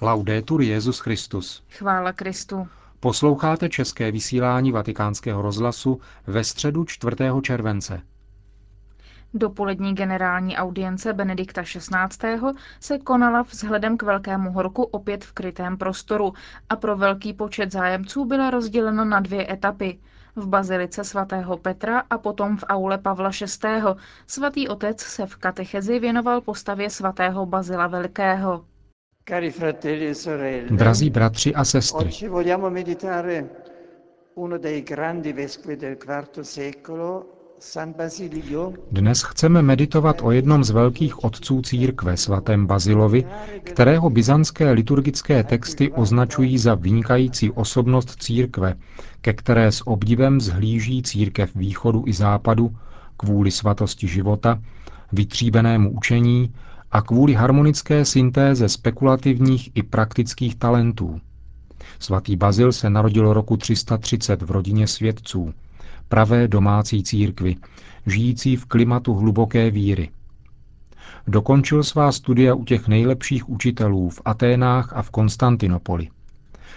Laudetur Jezus Christus. Chvála Kristu. Posloucháte české vysílání Vatikánského rozhlasu ve středu 4. července. Dopolední generální audience Benedikta XVI. se konala vzhledem k Velkému horku opět v krytém prostoru a pro velký počet zájemců byla rozdělena na dvě etapy. V bazilice svatého Petra a potom v aule Pavla VI. Svatý otec se v katechezi věnoval postavě svatého Bazila Velkého. E Drazí bratři a sestry, dnes chceme meditovat o jednom z velkých otců církve, svatém Bazilovi, kterého byzantské liturgické texty označují za vynikající osobnost církve, ke které s obdivem zhlíží církev východu i západu kvůli svatosti života, vytříbenému učení a kvůli harmonické syntéze spekulativních i praktických talentů. Svatý Bazil se narodil roku 330 v rodině svědců, pravé domácí církvy, žijící v klimatu hluboké víry. Dokončil svá studia u těch nejlepších učitelů v Aténách a v Konstantinopoli.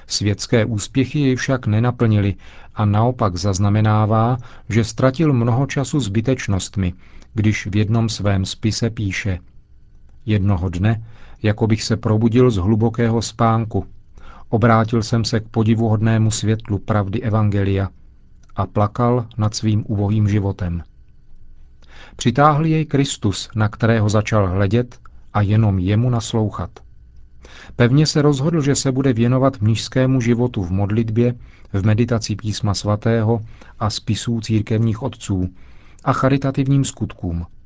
Světské úspěchy jej však nenaplnili a naopak zaznamenává, že ztratil mnoho času zbytečnostmi, když v jednom svém spise píše Jednoho dne, jako bych se probudil z hlubokého spánku, obrátil jsem se k podivuhodnému světlu pravdy Evangelia a plakal nad svým ubohým životem. Přitáhl jej Kristus, na kterého začal hledět a jenom jemu naslouchat. Pevně se rozhodl, že se bude věnovat mnižskému životu v modlitbě, v meditaci písma svatého a spisů církevních otců a charitativním skutkům –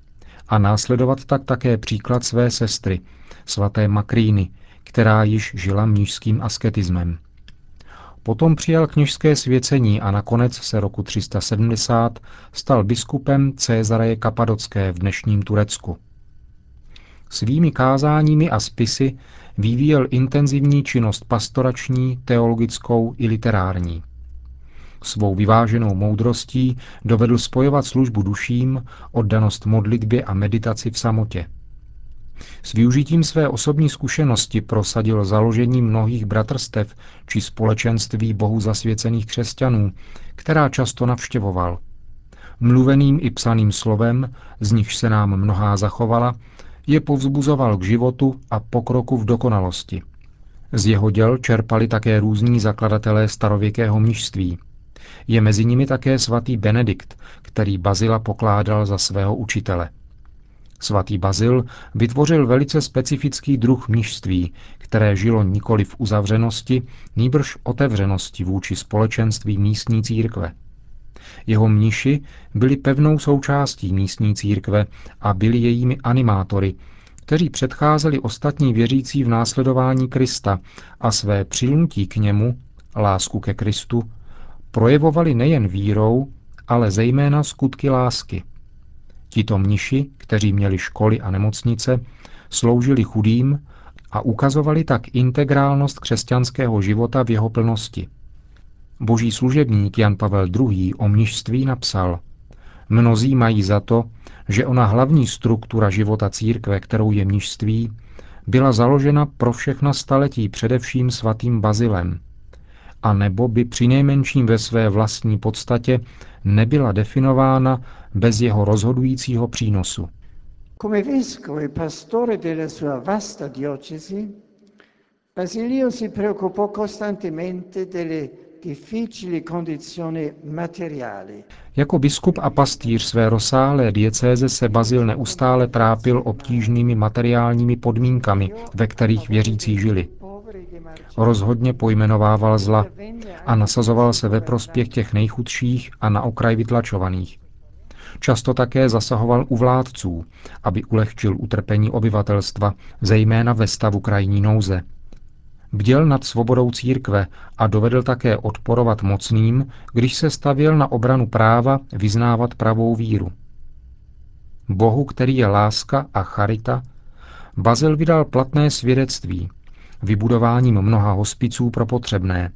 a následovat tak také příklad své sestry, svaté Makríny, která již žila mnižským asketismem. Potom přijal kněžské svěcení a nakonec se roku 370 stal biskupem Cézareje Kapadocké v dnešním Turecku. Svými kázáními a spisy vyvíjel intenzivní činnost pastorační, teologickou i literární. Svou vyváženou moudrostí dovedl spojovat službu duším, oddanost modlitbě a meditaci v samotě. S využitím své osobní zkušenosti prosadil založení mnohých bratrstev či společenství bohu zasvěcených křesťanů, která často navštěvoval. Mluveným i psaným slovem, z nichž se nám mnohá zachovala, je povzbuzoval k životu a pokroku v dokonalosti. Z jeho děl čerpali také různí zakladatelé starověkého mnižství – je mezi nimi také svatý Benedikt, který Bazila pokládal za svého učitele. Svatý Bazil vytvořil velice specifický druh mnižství, které žilo nikoli v uzavřenosti, nýbrž otevřenosti vůči společenství místní církve. Jeho mniši byli pevnou součástí místní církve a byli jejími animátory, kteří předcházeli ostatní věřící v následování Krista a své přilnutí k němu, lásku ke Kristu, projevovali nejen vírou, ale zejména skutky lásky. Tito mniši, kteří měli školy a nemocnice, sloužili chudým a ukazovali tak integrálnost křesťanského života v jeho plnosti. Boží služebník Jan Pavel II. o mnižství napsal Mnozí mají za to, že ona hlavní struktura života církve, kterou je mnižství, byla založena pro všechna staletí především svatým Bazilem – a nebo by přinejmenším ve své vlastní podstatě nebyla definována bez jeho rozhodujícího přínosu. E Basilio si preoccupò costantemente delle difficili condizioni materiali. Jako biskup a pastýř své rozsáhlé diecéze se Bazil neustále trápil obtížnými materiálními podmínkami, ve kterých věřící žili. Rozhodně pojmenovával zla a nasazoval se ve prospěch těch nejchudších a na okraj vytlačovaných. Často také zasahoval u vládců, aby ulehčil utrpení obyvatelstva, zejména ve stavu krajní nouze. Bděl nad svobodou církve a dovedl také odporovat mocným, když se stavěl na obranu práva vyznávat pravou víru. Bohu, který je láska a charita, Bazil vydal platné svědectví – vybudováním mnoha hospiců pro potřebné,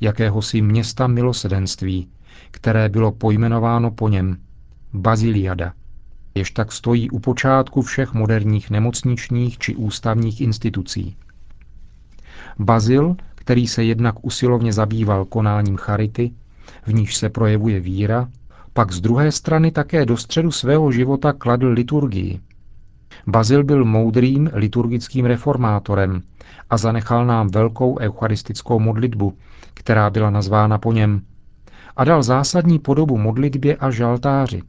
jakéhosi města milosedenství, které bylo pojmenováno po něm Baziliada, jež tak stojí u počátku všech moderních nemocničních či ústavních institucí. Bazil, který se jednak usilovně zabýval konáním charity, v níž se projevuje víra, pak z druhé strany také do středu svého života kladl liturgii. Bazil byl moudrým liturgickým reformátorem a zanechal nám velkou eucharistickou modlitbu, která byla nazvána po něm, a dal zásadní podobu modlitbě a žaltáři.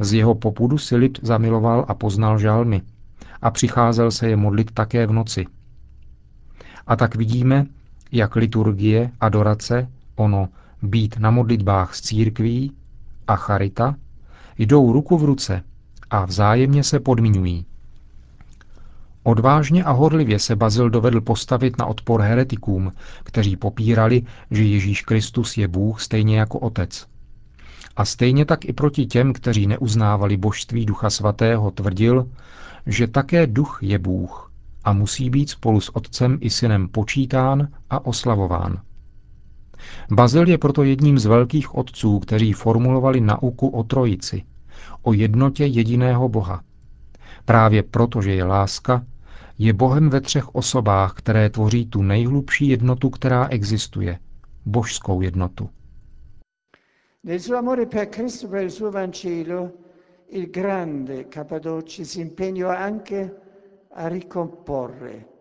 Z jeho popudu si lid zamiloval a poznal žalmy a přicházel se je modlit také v noci. A tak vidíme, jak liturgie, adorace, ono být na modlitbách s církví a charita jdou ruku v ruce a vzájemně se podmiňují. Odvážně a horlivě se Bazil dovedl postavit na odpor heretikům, kteří popírali, že Ježíš Kristus je Bůh stejně jako Otec. A stejně tak i proti těm, kteří neuznávali božství Ducha Svatého, tvrdil, že také Duch je Bůh a musí být spolu s Otcem i Synem počítán a oslavován. Bazil je proto jedním z velkých otců, kteří formulovali nauku o trojici, o jednotě jediného Boha. Právě proto, že je láska, je Bohem ve třech osobách, které tvoří tu nejhlubší jednotu, která existuje, božskou jednotu. Il grande Cappadoci si impegnò anche a ricomporre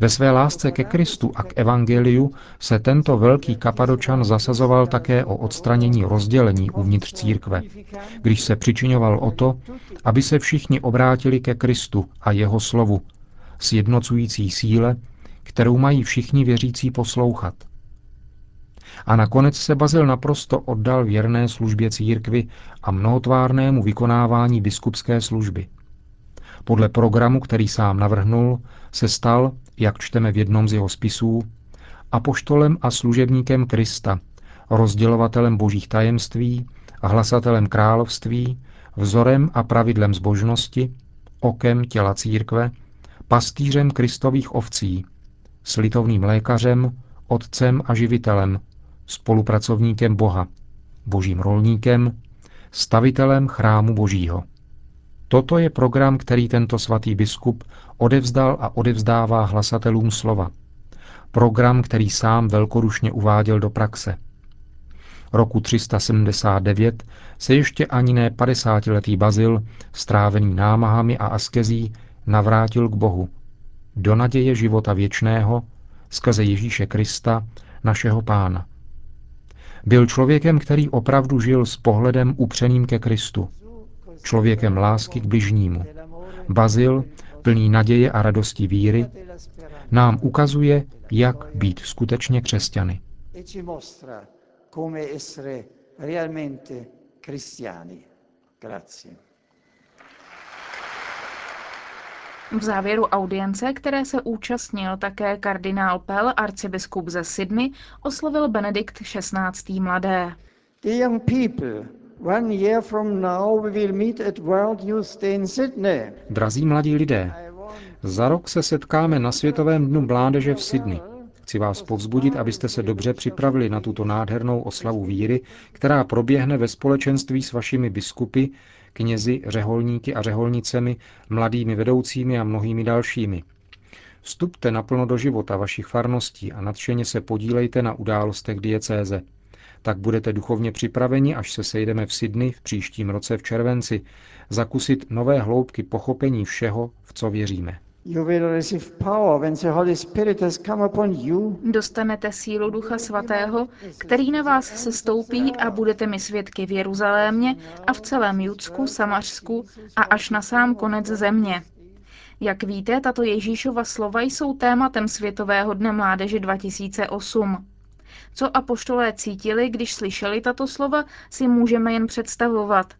ve své lásce ke Kristu a k Evangeliu se tento velký kapadočan zasazoval také o odstranění rozdělení uvnitř církve, když se přičiňoval o to, aby se všichni obrátili ke Kristu a jeho slovu, sjednocující síle, kterou mají všichni věřící poslouchat. A nakonec se Bazil naprosto oddal věrné službě církvy a mnohotvárnému vykonávání biskupské služby – podle programu, který sám navrhnul, se stal, jak čteme v jednom z jeho spisů, apoštolem a služebníkem Krista, rozdělovatelem božích tajemství hlasatelem království, vzorem a pravidlem zbožnosti, okem těla církve, pastýřem kristových ovcí, slitovným lékařem, otcem a živitelem, spolupracovníkem Boha, božím rolníkem, stavitelem chrámu božího. Toto je program, který tento svatý biskup odevzdal a odevzdává hlasatelům slova. Program, který sám velkorušně uváděl do praxe. Roku 379 se ještě ani ne 50-letý Bazil, strávený námahami a askezí, navrátil k Bohu, do naděje života věčného, skrze Ježíše Krista, našeho pána. Byl člověkem, který opravdu žil s pohledem upřeným ke Kristu, člověkem lásky k bližnímu. Bazil, plný naděje a radosti víry, nám ukazuje, jak být skutečně křesťany. V závěru audience, které se účastnil také kardinál Pell, arcibiskup ze Sydney, oslovil Benedikt XVI. mladé. The young people Drazí mladí lidé, za rok se setkáme na Světovém dnu mládeže v Sydney. Chci vás povzbudit, abyste se dobře připravili na tuto nádhernou oslavu víry, která proběhne ve společenství s vašimi biskupy, knězi, řeholníky a řeholnicemi, mladými vedoucími a mnohými dalšími. Vstupte naplno do života vašich farností a nadšeně se podílejte na událostech diecéze tak budete duchovně připraveni, až se sejdeme v Sydney v příštím roce v červenci, zakusit nové hloubky pochopení všeho, v co věříme. Dostanete sílu Ducha Svatého, který na vás se stoupí a budete mi svědky v Jeruzalémě a v celém Judsku, Samařsku a až na sám konec země. Jak víte, tato Ježíšova slova jsou tématem Světového dne mládeže 2008. Co apoštolé cítili, když slyšeli tato slova, si můžeme jen představovat.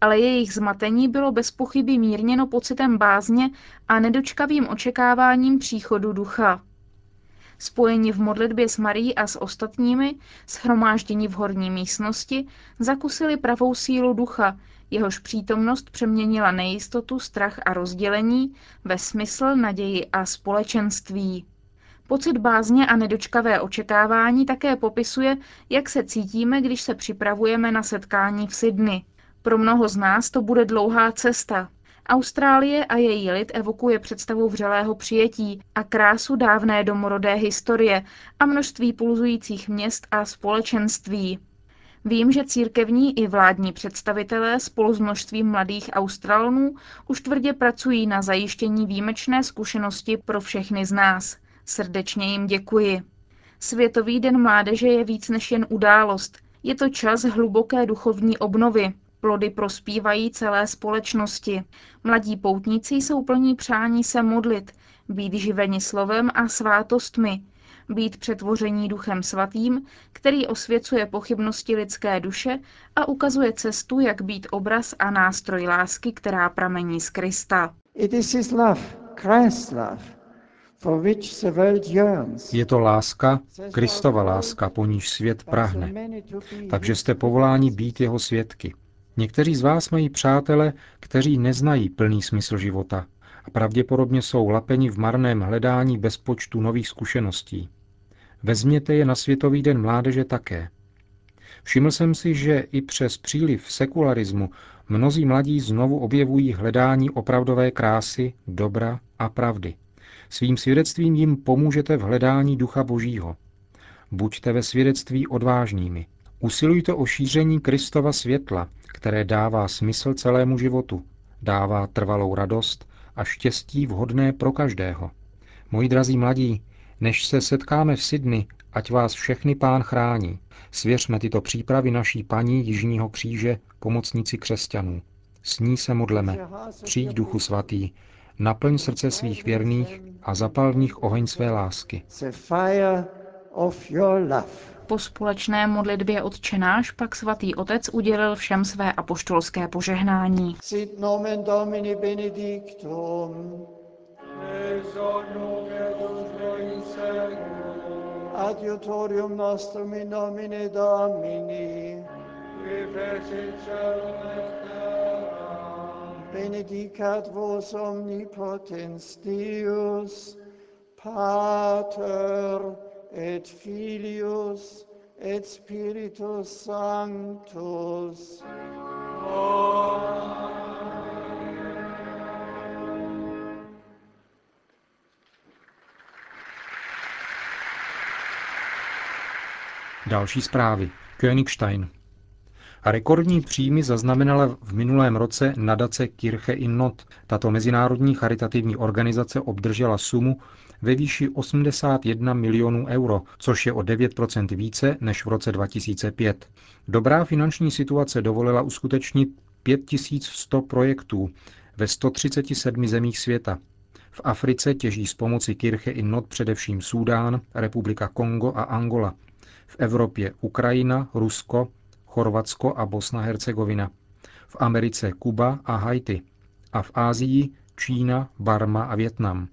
Ale jejich zmatení bylo bez pochyby mírněno pocitem bázně a nedočkavým očekáváním příchodu ducha. Spojeni v modlitbě s Marí a s ostatními, shromážděni v horní místnosti, zakusili pravou sílu ducha, jehož přítomnost přeměnila nejistotu, strach a rozdělení ve smysl, naději a společenství. Pocit bázně a nedočkavé očekávání také popisuje, jak se cítíme, když se připravujeme na setkání v Sydney. Pro mnoho z nás to bude dlouhá cesta. Austrálie a její lid evokuje představu vřelého přijetí a krásu dávné domorodé historie a množství pulzujících měst a společenství. Vím, že církevní i vládní představitelé spolu s množstvím mladých Australanů už tvrdě pracují na zajištění výjimečné zkušenosti pro všechny z nás. Srdečně jim děkuji. Světový den mládeže je víc než jen událost. Je to čas hluboké duchovní obnovy. Plody prospívají celé společnosti. Mladí poutníci jsou plní přání se modlit, být živeni slovem a svátostmi, být přetvoření duchem svatým, který osvěcuje pochybnosti lidské duše a ukazuje cestu, jak být obraz a nástroj lásky, která pramení z Krista. It is his love, Christ's love, Je to láska, Kristova láska, po níž svět prahne. Takže jste povoláni být jeho svědky. Někteří z vás mají přátele, kteří neznají plný smysl života a pravděpodobně jsou lapeni v marném hledání bezpočtu nových zkušeností. Vezměte je na Světový den mládeže také. Všiml jsem si, že i přes příliv sekularismu mnozí mladí znovu objevují hledání opravdové krásy, dobra a pravdy. Svým svědectvím jim pomůžete v hledání Ducha Božího. Buďte ve svědectví odvážnými. Usilujte o šíření Kristova světla, které dává smysl celému životu, dává trvalou radost a štěstí vhodné pro každého. Moji drazí mladí, než se setkáme v Sydney, ať vás všechny pán chrání. Svěřme tyto přípravy naší paní Jižního kříže, pomocníci křesťanů. S ní se modleme. Přijď duchu svatý, naplň srdce svých věrných a zapal v nich oheň své lásky. Po společné modlitbě odčenáš pak svatý otec udělil všem své apoštolské požehnání. Sit nomen Domini benedictum. Adiutorium nostrum in nomine Domini. Benedicat vos omnipotens Deus, Pater et Filius et Spiritus Sanctus. Další zprávy. Königstein. Rekordní příjmy zaznamenala v minulém roce nadace Kirche in Not. Tato mezinárodní charitativní organizace obdržela sumu ve výši 81 milionů euro, což je o 9% více než v roce 2005. Dobrá finanční situace dovolila uskutečnit 5100 projektů ve 137 zemích světa. V Africe těží z pomoci Kirche in Not především Súdán, Republika Kongo a Angola. V Evropě Ukrajina, Rusko, Chorvatsko a Bosna-Hercegovina. V Americe Kuba a Haiti. A v Ázii Čína, Barma a Větnam.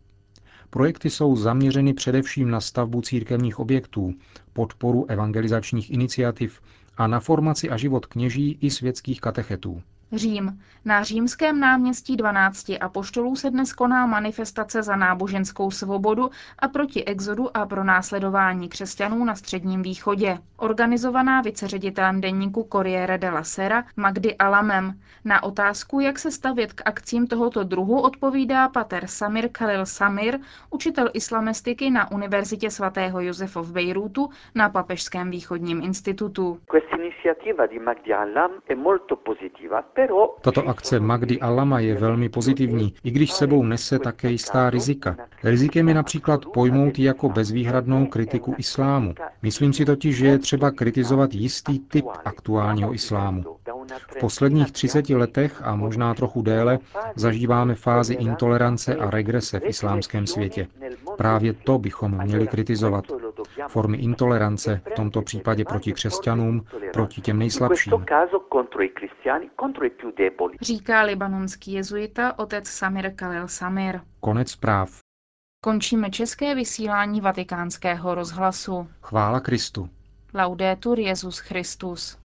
Projekty jsou zaměřeny především na stavbu církevních objektů, podporu evangelizačních iniciativ a na formaci a život kněží i světských katechetů. Řím. Na římském náměstí 12 apoštolů se dnes koná manifestace za náboženskou svobodu a proti exodu a pro následování křesťanů na Středním východě. Organizovaná viceředitelem denníku Corriere della Sera Magdy Alamem. Na otázku, jak se stavět k akcím tohoto druhu, odpovídá pater Samir Khalil Samir, učitel islamistiky na Univerzitě svatého Josefa v Bejrútu na Papežském východním institutu. Tato akce Magdy Alama je velmi pozitivní, i když sebou nese také jistá rizika. Rizikem je například pojmout jako bezvýhradnou kritiku islámu. Myslím si totiž, že je třeba kritizovat jistý typ aktuálního islámu. V posledních 30 letech a možná trochu déle zažíváme fázi intolerance a regrese v islámském světě. Právě to bychom měli kritizovat. Formy intolerance, v tomto případě proti křesťanům, proti těm nejslabším. Říká libanonský jezuita otec Samir Khalil Samir. Konec zpráv. Končíme české vysílání vatikánského rozhlasu. Chvála Kristu. Laudetur Jezus Christus.